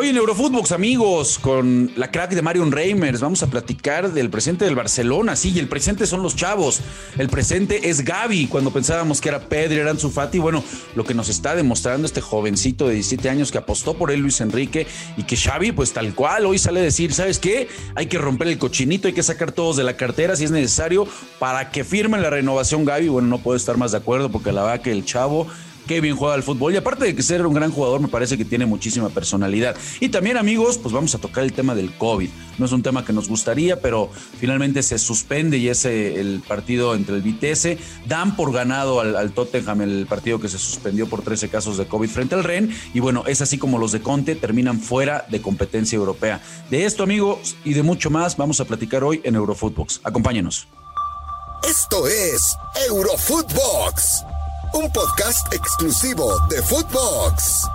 Hoy en Eurofootbox, amigos, con la crack de Marion Reimers, vamos a platicar del presente del Barcelona. Sí, y el presente son los chavos. El presente es Gaby. Cuando pensábamos que era Pedri, era Ansu Fati, bueno, lo que nos está demostrando este jovencito de 17 años que apostó por él, Luis Enrique, y que Xavi, pues tal cual, hoy sale a decir, ¿sabes qué? Hay que romper el cochinito, hay que sacar todos de la cartera si es necesario para que firmen la renovación Gaby. Bueno, no puedo estar más de acuerdo porque la verdad que el chavo qué bien juega al fútbol. Y aparte de que ser un gran jugador, me parece que tiene muchísima personalidad. Y también, amigos, pues vamos a tocar el tema del COVID. No es un tema que nos gustaría, pero finalmente se suspende y es el partido entre el Vitesse. Dan por ganado al, Tottenham el partido que se suspendió por 13 casos de COVID frente al Ren. Y bueno, es así como los de Conte terminan fuera de competencia europea. De esto, amigos, y de mucho más, vamos a platicar hoy en Eurofootbox. Acompáñenos. Esto es Eurofootbox un podcast exclusivo de Footbox.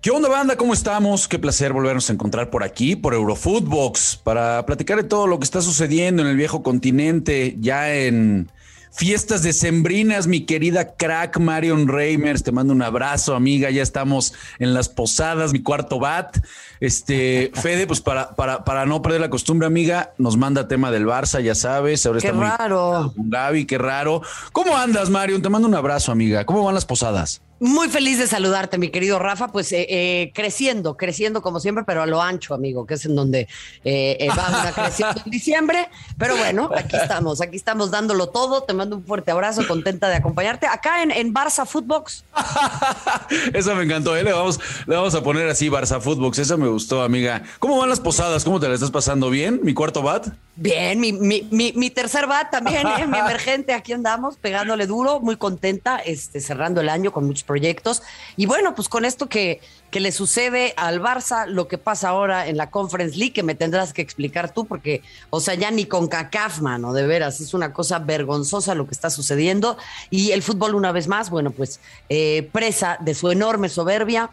¿Qué onda, banda? ¿Cómo estamos? Qué placer volvernos a encontrar por aquí, por Eurofootbox, para platicar de todo lo que está sucediendo en el viejo continente, ya en fiestas decembrinas, mi querida crack Marion Reimers. Te mando un abrazo, amiga. Ya estamos en las posadas, mi cuarto bat. Este, Fede, pues para, para, para no perder la costumbre, amiga, nos manda tema del Barça, ya sabes. Ahora qué raro. Gaby, qué raro. ¿Cómo andas, Marion? Te mando un abrazo, amiga. ¿Cómo van las posadas? Muy feliz de saludarte, mi querido Rafa. Pues eh, eh, creciendo, creciendo como siempre, pero a lo ancho, amigo, que es en donde eh, va una creciendo en diciembre. Pero bueno, aquí estamos, aquí estamos dándolo todo. Te mando un fuerte abrazo, contenta de acompañarte acá en, en Barça Footbox. Eso me encantó, Le, vamos, le vamos a poner así Barça Footbox. Eso me gustó, amiga. ¿Cómo van las posadas? ¿Cómo te la estás pasando? ¿Bien? ¿Mi cuarto bat? Bien, mi, mi, mi, tercer bat también, mi emergente. Aquí andamos pegándole duro, muy contenta, este, cerrando el año con muchos proyectos. Y bueno, pues con esto que, que le sucede al Barça, lo que pasa ahora en la Conference League, que me tendrás que explicar tú, porque, o sea, ya ni con CACAF, mano, de veras, es una cosa vergonzosa lo que está sucediendo. Y el fútbol, una vez más, bueno, pues eh, presa de su enorme soberbia,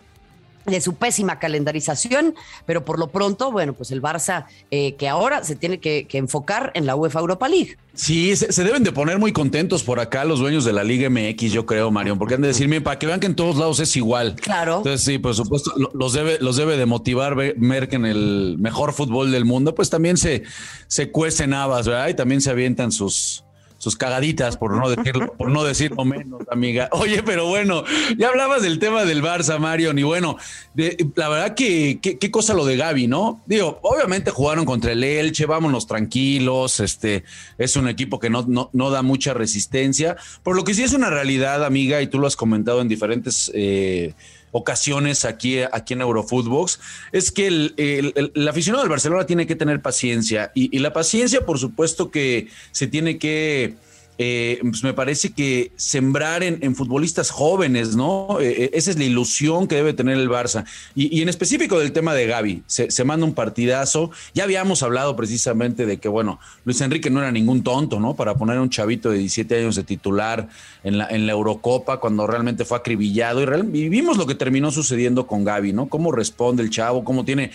de su pésima calendarización, pero por lo pronto, bueno, pues el Barça eh, que ahora se tiene que, enfocar en la UEFA Europa League. Sí, se, deben de poner muy contentos por acá los dueños de la Liga MX, yo creo, Marion, porque han de decirme para que vean que en todos lados es igual. Claro. Entonces, sí, por supuesto, los debe, los debe de motivar ver, que en el mejor fútbol del mundo, pues también se, se cuecen habas, ¿verdad? Y también se avientan sus, sus cagaditas, por no decirlo, por no decirlo menos, amiga. Oye, pero bueno, ya hablabas del tema del Barça, Marion, y bueno, la verdad que qué cosa lo de Gaby, ¿no? Digo, obviamente jugaron contra el Elche, vámonos tranquilos, este, es un equipo que no, no, no da mucha resistencia, por lo que sí es una realidad, amiga, y tú lo has comentado en diferentes eh, ocasiones aquí, aquí en Eurofootbox, es que el, aficionado del Barcelona tiene que tener paciencia y, y la paciencia, por supuesto, que se tiene que eh, pues me parece que sembrar en, futbolistas jóvenes, ¿no? Eh, eh, esa es la ilusión que debe tener el Barça. Y, en específico del tema de Gaby, se, manda un partidazo. Ya habíamos hablado precisamente de que, bueno, Luis Enrique no era ningún tonto, ¿no? Para poner a un chavito de 17 años de titular en la, Eurocopa cuando realmente fue acribillado. Y, y vimos lo que terminó sucediendo con Gaby, ¿no? Cómo responde el chavo, cómo tiene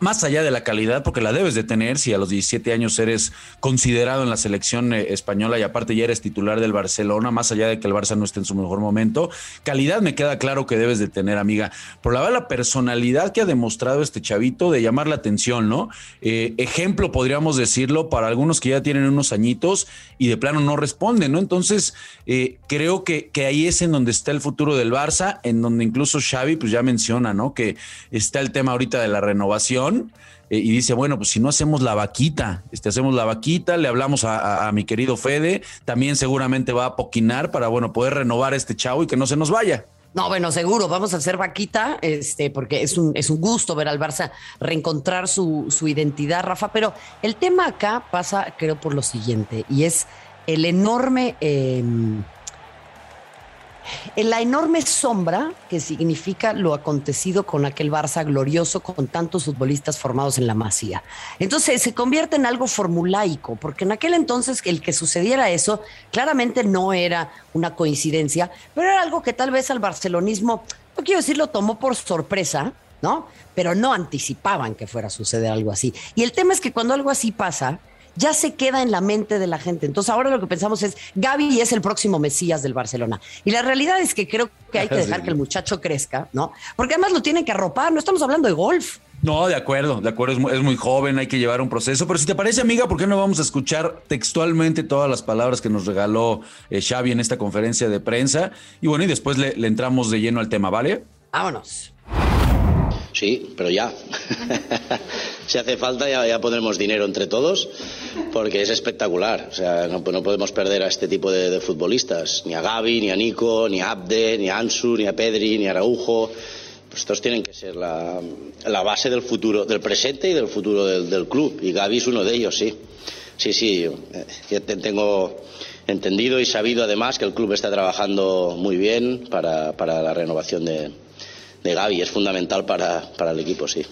más allá de la calidad, porque la debes de tener si a los 17 años eres considerado en la selección eh, española y aparte ya eres titular del Barcelona, más allá de que el Barça no esté en su mejor momento, calidad me queda claro que debes de tener, amiga. Por la la personalidad que ha demostrado este chavito de llamar la atención, ¿no? Eh, ejemplo, podríamos decirlo, para algunos que ya tienen unos añitos y de plano no responden, ¿no? Entonces, eh, creo que, que ahí es en donde está el futuro del Barça, en donde incluso Xavi, pues ya menciona, ¿no? Que está el tema ahorita de la renovación eh, y dice, bueno, pues si no hacemos la vaquita, este, hacemos la vaquita, le hablamos a, mi querido Fede, también seguramente va a poquinar para, bueno, poder renovar este chavo y que no se nos vaya. No, bueno, seguro, vamos a hacer vaquita, este, porque es un, es un gusto ver al Barça reencontrar su, su identidad, Rafa, pero el tema acá pasa, creo, por lo siguiente, y es el enorme... Em, en la enorme sombra que significa lo acontecido con aquel Barça glorioso con tantos futbolistas formados en la Masía. Entonces se convierte en algo formulaico, porque en aquel entonces el que sucediera eso claramente no era una coincidencia, pero era algo que tal vez al barcelonismo, no quiero decir lo tomó por sorpresa, ¿no? Pero no anticipaban que fuera a suceder algo así. Y el tema es que cuando algo así pasa, ya se queda en la mente de la gente. Entonces ahora lo que pensamos es, Gaby es el próximo Mesías del Barcelona. Y la realidad es que creo que hay que dejar que el muchacho crezca, ¿no? Porque además lo tienen que arropar, no estamos hablando de golf. No, de acuerdo, de acuerdo, es muy, joven, hay que llevar un proceso. Pero si te parece, amiga, ¿por qué no vamos a escuchar textualmente todas las palabras que nos regaló eh, Xavi en esta conferencia de prensa? Y bueno, y después le, entramos de lleno al tema, ¿vale? Vámonos. Sí, pero ya. si hace falta, ya, ya, pondremos dinero entre todos, porque es espectacular. O sea, no, podemos perder a este tipo de, futbolistas, ni a Gaby, ni a Nico, ni a Abde, ni a Ansu, ni a Pedri, ni a Araujo. Pues estos tienen que ser la, base del futuro, del presente y del futuro del, club. Y Gaby es uno de ellos, sí. Sí, sí. Eh, tengo entendido y sabido además que el club está trabajando muy bien para, la renovación de, de Gaby. Es fundamental para, para el equipo, sí.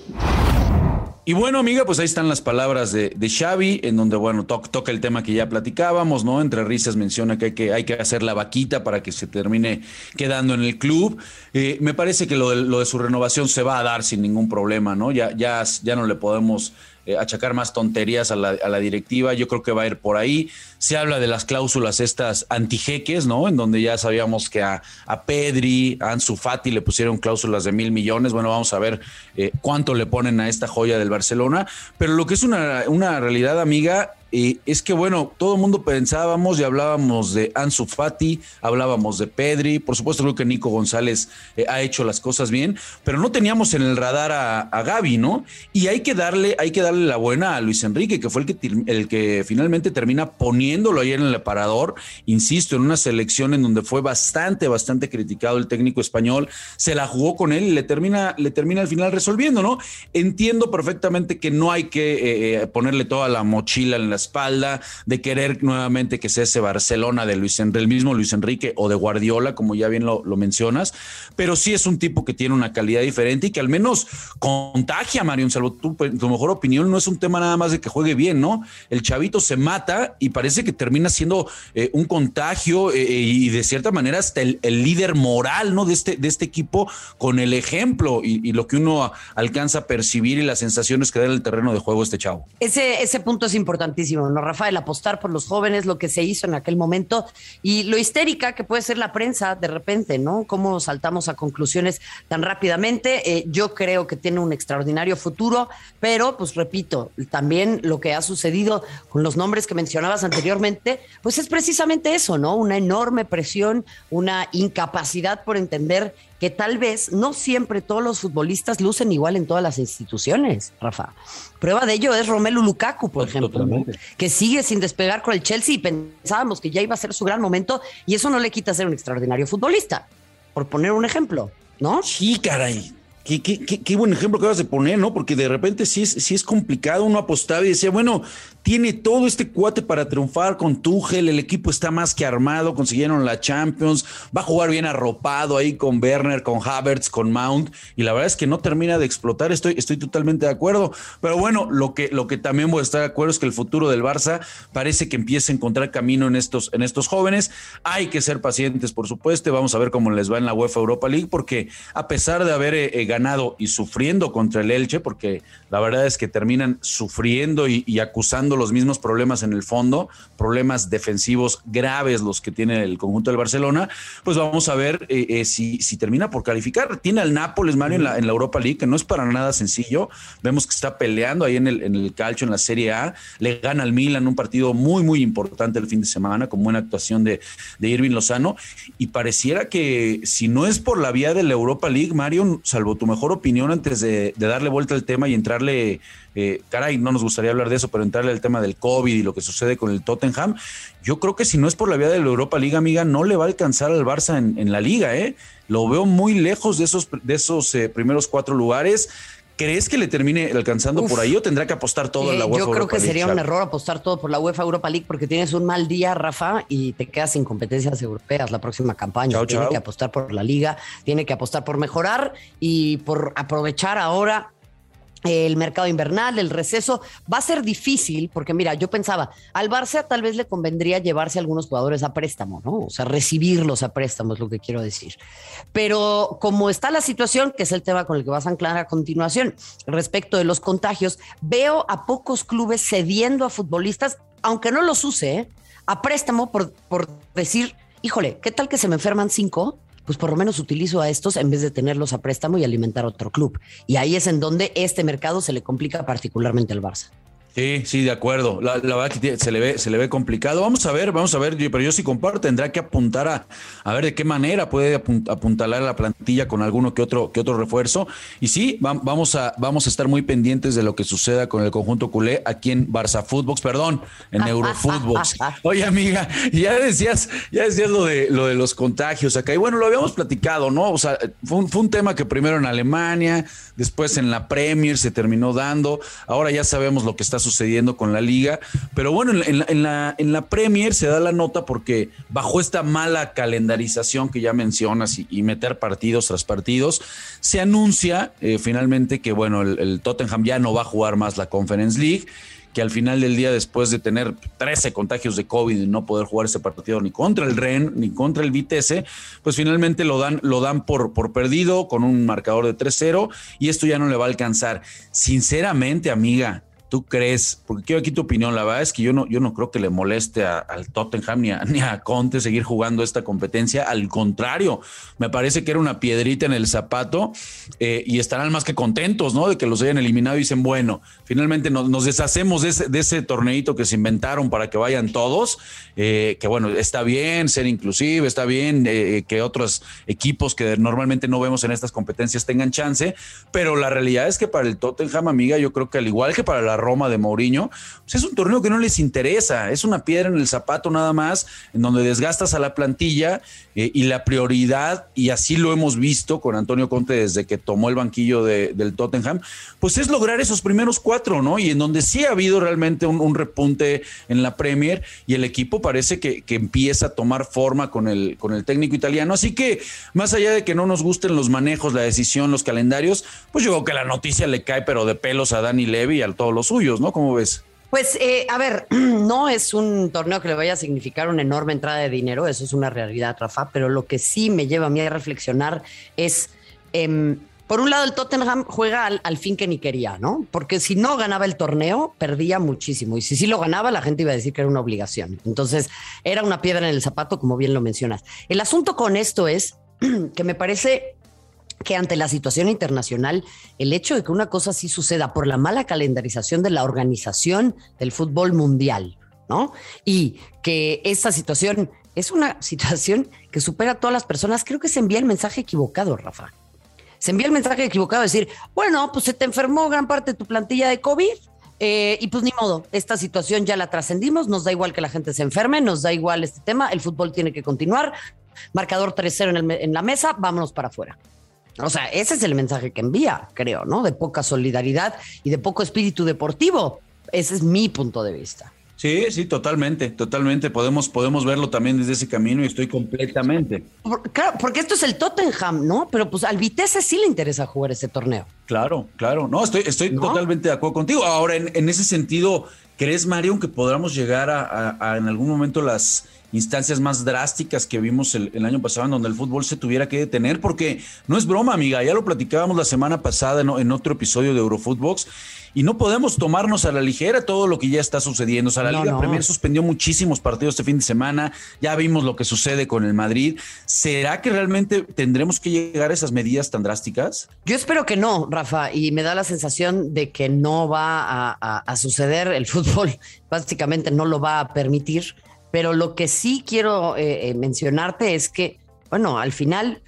Y bueno, amiga, pues ahí están las palabras de, de Xavi, en donde, bueno, toca el tema que ya platicábamos, ¿no? Entre risas menciona que hay que, hay que hacer la vaquita para que se termine quedando en el club. Eh, me parece que lo de, lo de su renovación se va a dar sin ningún problema, ¿no? Ya, ya, ya no le podemos eh, achacar más tonterías a la, directiva. Yo creo que va a ir por ahí. Se habla de las cláusulas estas antijeques, ¿no? En donde ya sabíamos que a, Pedri, a Ansu Fati le pusieron cláusulas de mil millones. Bueno, vamos a ver eh, cuánto le ponen a esta joya del Barcelona. Pero lo que es una, una realidad, amiga, es que bueno, todo el mundo pensábamos y hablábamos de Ansu Fati, hablábamos de Pedri, por supuesto creo que Nico González eh, ha hecho las cosas bien, pero no teníamos en el radar a, a, Gaby, ¿no? Y hay que darle, hay que darle la buena a Luis Enrique, que fue el que, el que finalmente termina poniéndolo ahí en el parador, insisto, en una selección en donde fue bastante, bastante criticado el técnico español, se la jugó con él y le termina, le termina al final resolviendo, ¿no? Entiendo perfectamente que no hay que eh, eh, ponerle toda la mochila en la espalda, de querer nuevamente que sea ese Barcelona de Luis, del mismo Luis Enrique o de Guardiola, como ya bien lo, mencionas, pero sí es un tipo que tiene una calidad diferente y que al menos contagia, Mario, salvo tu, tu mejor opinión, no es un tema nada más de que juegue bien, ¿no? El chavito se mata y parece que termina siendo eh, un contagio eh, eh, y de cierta manera hasta el, líder moral, ¿no? De este, de este equipo con el ejemplo y, lo que uno alcanza a percibir y las sensaciones que da en el terreno de juego este chavo. Ese, ese punto es importantísimo ¿no, Rafael? Apostar por los jóvenes, lo que se hizo en aquel momento y lo histérica que puede ser la prensa de repente, ¿no? Cómo saltamos a conclusiones tan rápidamente. Eh, yo creo que tiene un extraordinario futuro, pero pues repito, también lo que ha sucedido con los nombres que mencionabas anteriormente, pues es precisamente eso, ¿no? Una enorme presión, una incapacidad por entender que tal vez no siempre todos los futbolistas lucen igual en todas las instituciones, Rafa. Prueba de ello es Romelu Lukaku, por ejemplo, que sigue sin despegar con el Chelsea y pensábamos que ya iba a ser su gran momento y eso no le quita ser un extraordinario futbolista, por poner un ejemplo, ¿no? Sí, caray. Qué, qué, qué, buen ejemplo que vas de poner, ¿no? Porque de repente sí es, sí es complicado, uno apostaba y decía, bueno, tiene todo este cuate para triunfar con Tuchel, el equipo está más que armado, consiguieron la Champions, va a jugar bien arropado ahí con Werner, con Havertz, con Mount, y la verdad es que no termina de explotar, estoy, estoy totalmente de acuerdo, pero bueno, lo que, lo que también voy a estar de acuerdo es que el futuro del Barça parece que empieza a encontrar camino en estos, en estos jóvenes, hay que ser pacientes, por supuesto, vamos a ver cómo les va en la UEFA Europa League, porque a pesar de haber eh, ganado y sufriendo contra el Elche, porque la verdad es que terminan sufriendo y acusando los mismos problemas en el fondo, problemas defensivos graves los que tiene el conjunto del Barcelona, pues vamos a ver eh, eh, si, si, termina por calificar. Tiene al Nápoles, Mario, en la, en la, Europa League, que no es para nada sencillo. Vemos que está peleando ahí en el, en el calcio, en la Serie A. Le gana al Milan un partido muy, muy importante el fin de semana, con buena actuación de, de Irving Lozano. Y pareciera que si no es por la vía de la Europa League, Mario, salvo tu mejor opinión antes de, de darle vuelta al tema y entrarle eh, caray, no nos gustaría hablar de eso, pero entrarle al tema del COVID y lo que sucede con el Tottenham, yo creo que si no es por la vía de la Europa Liga, amiga, no le va a alcanzar al Barça en, la liga, ¿eh? Lo veo muy lejos de esos, de esos eh, primeros cuatro lugares. ¿Crees que le termine alcanzando por ahí o tendrá que apostar todo en la UEFA? Yo creo que sería un error apostar todo por la UEFA Europa League porque tienes un mal día, Rafa, y te quedas sin competencias europeas la próxima campaña. tiene que apostar por la liga, tiene que apostar por mejorar y por aprovechar ahora el mercado invernal, el receso, va a ser difícil porque mira, yo pensaba, al Barça tal vez le convendría llevarse a algunos jugadores a préstamo, ¿no? O sea, recibirlos a préstamo es lo que quiero decir. Pero como está la situación, que es el tema con el que vas a anclar a continuación, respecto de los contagios, veo a pocos clubes cediendo a futbolistas, aunque no los use, ¿eh? a préstamo por, por decir, híjole, ¿qué tal que se me enferman cinco? Pues por lo menos utilizo a estos en vez de tenerlos a préstamo y alimentar otro club. Y ahí es en donde este mercado se le complica particularmente al Barça. Sí, sí, de acuerdo. La, verdad que se le ve, se le ve complicado. Vamos a ver, vamos a ver, pero yo sí comparto, tendrá que apuntar a, a ver de qué manera puede apuntalar la plantilla con alguno que otro, que otro refuerzo. Y sí, vamos a, vamos a estar muy pendientes de lo que suceda con el conjunto culé aquí en Barça Footbox, perdón, en Eurofootbox. Oye, amiga, ya decías, ya decías lo de lo de los contagios acá. Y bueno, lo habíamos platicado, ¿no? O sea, fue un, fue un tema que primero en Alemania, después en la Premier se terminó dando. Ahora ya sabemos lo que está sucediendo con la liga. Pero bueno, en, la, en, la, Premier se da la nota porque bajo esta mala calendarización que ya mencionas y, meter partidos tras partidos, se anuncia eh, finalmente que bueno, el, el Tottenham ya no va a jugar más la Conference League que al final del día, después de tener 13 contagios de COVID y no poder jugar ese partido ni contra el REN ni contra el Vitesse, pues finalmente lo dan, lo dan por, por perdido con un marcador de 3-0 y esto ya no le va a alcanzar. Sinceramente, amiga, ¿Tú crees? Porque quiero aquí tu opinión. La verdad es que yo no, yo no creo que le moleste al Tottenham ni a, ni a, Conte seguir jugando esta competencia. Al contrario, me parece que era una piedrita en el zapato eh, y estarán más que contentos, ¿no? De que los hayan eliminado y dicen, bueno, finalmente nos, deshacemos de ese, de ese, torneito que se inventaron para que vayan todos. Eh, que bueno, está bien ser inclusive, está bien eh, que otros equipos que normalmente no vemos en estas competencias tengan chance, pero la realidad es que para el Tottenham, amiga, yo creo que al igual que para la Roma de Mourinho, pues es un torneo que no les interesa, es una piedra en el zapato nada más, en donde desgastas a la plantilla eh, y la prioridad, y así lo hemos visto con Antonio Conte desde que tomó el banquillo del Tottenham, pues es lograr esos primeros cuatro, ¿no? Y en donde sí ha habido realmente un, repunte en la Premier y el equipo parece que, que, empieza a tomar forma con el, con el técnico italiano. Así que más allá de que no nos gusten los manejos, la decisión, los calendarios, pues yo creo que la noticia le cae pero de pelos a Dani Levy y a todos los suyos, ¿no? ¿Cómo ves? Pues, eh, a ver, no es un torneo que le vaya a significar una enorme entrada de dinero, eso es una realidad, Rafa, pero lo que sí me lleva a mí a reflexionar es, em, por un lado, el Tottenham juega al, fin que ni quería, ¿no? Porque si no ganaba el torneo, perdía muchísimo, y si sí lo ganaba, la gente iba a decir que era una obligación. Entonces, era una piedra en el zapato, como bien lo mencionas. El asunto con esto es que me parece que ante la situación internacional, el hecho de que una cosa así suceda por la mala calendarización de la organización del fútbol mundial, ¿no? Y que esta situación es una situación que supera a todas las personas, creo que se envía el mensaje equivocado, Rafa. Se envía el mensaje equivocado de decir, bueno, pues se te enfermó gran parte de tu plantilla de COVID, eh, y pues ni modo, esta situación ya la trascendimos, nos da igual que la gente se enferme, nos da igual este tema, el fútbol tiene que continuar, marcador 3-0 en, en, la mesa, vámonos para afuera. O sea, ese es el mensaje que envía, creo, ¿no? De poca solidaridad y de poco espíritu deportivo. Ese es mi punto de vista. Sí, sí, totalmente, totalmente. Podemos, podemos verlo también desde ese camino y estoy completamente. claro, porque esto es el Tottenham, ¿no? Pero pues al Vitesse sí le interesa jugar ese torneo. Claro, claro. No, estoy, estoy totalmente de acuerdo contigo. Ahora, en, ese sentido, ¿crees, Mario, que podamos llegar a en algún momento las instancias más drásticas que vimos el, año pasado en donde el fútbol se tuviera que detener, porque no es broma, amiga, ya lo platicábamos la semana pasada en, otro episodio de Eurofootbox y no podemos tomarnos a la ligera todo lo que ya está sucediendo. O sea, la Liga Premier suspendió muchísimos partidos este fin de semana, ya vimos lo que sucede con el Madrid. ¿Será que realmente tendremos que llegar a esas medidas tan drásticas? Yo espero que no, Rafa, y me da la sensación de que no va a suceder. El fútbol básicamente no lo va a permitir. Pero lo que sí quiero eh, eh, mencionarte es que, bueno, al final,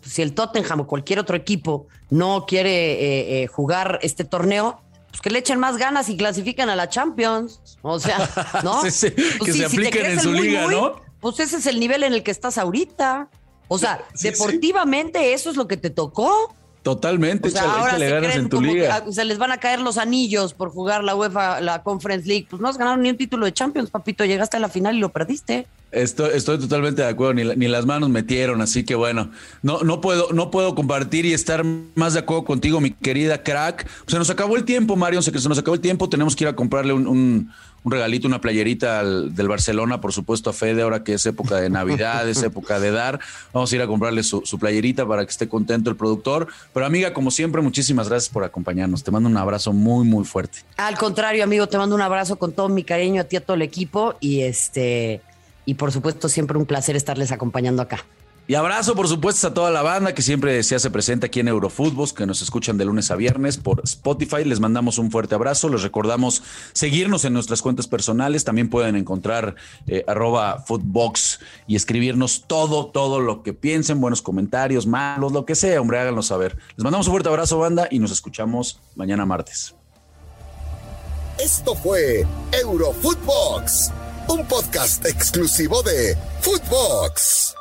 si el Tottenham o cualquier otro equipo no quiere eh, jugar este torneo, pues que le echen más ganas y clasifican a la Champions. O sea, ¿no? Pues que se apliquen en su liga, ¿no? Pues ese es el nivel en el que estás ahorita. O sea, deportivamente eso es lo que te tocó. Totalmente, o sea, ganas en tu liga. se les van a caer los anillos por jugar la UEFA, la Conference League. Pues no has ganado ni un título de Champions, papito. Llegaste a la final y lo perdiste. Estoy, totalmente de acuerdo, ni, las manos metieron, así que bueno, no, no, puedo, no puedo compartir y estar más de acuerdo contigo, mi querida crack. Se nos acabó el tiempo, Mario, que se nos acabó el tiempo, tenemos que ir a comprarle un, un, regalito, una playerita del Barcelona, por supuesto, a Fede, ahora que es época de Navidad, es época de dar. Vamos a ir a comprarle su, su playerita para que esté contento el productor. Pero amiga, como siempre, muchísimas gracias por acompañarnos. Te mando un abrazo muy, muy fuerte. Al contrario, amigo, te mando un abrazo con todo mi cariño a ti, a todo el equipo y este y por supuesto siempre un placer estarles acompañando acá. Y abrazo, por supuesto, a toda la banda que siempre se hace presente aquí en Eurofutbos, que nos escuchan de lunes a viernes por Spotify. Les mandamos un fuerte abrazo. Les recordamos seguirnos en nuestras cuentas personales. También pueden encontrar eh, arroba footbox y escribirnos todo, todo lo que piensen, buenos comentarios, malos, lo que sea, hombre, háganlo saber. Les mandamos un fuerte abrazo, banda, y nos escuchamos mañana martes. Esto fue Eurofootbox un podcast exclusivo de Footbox.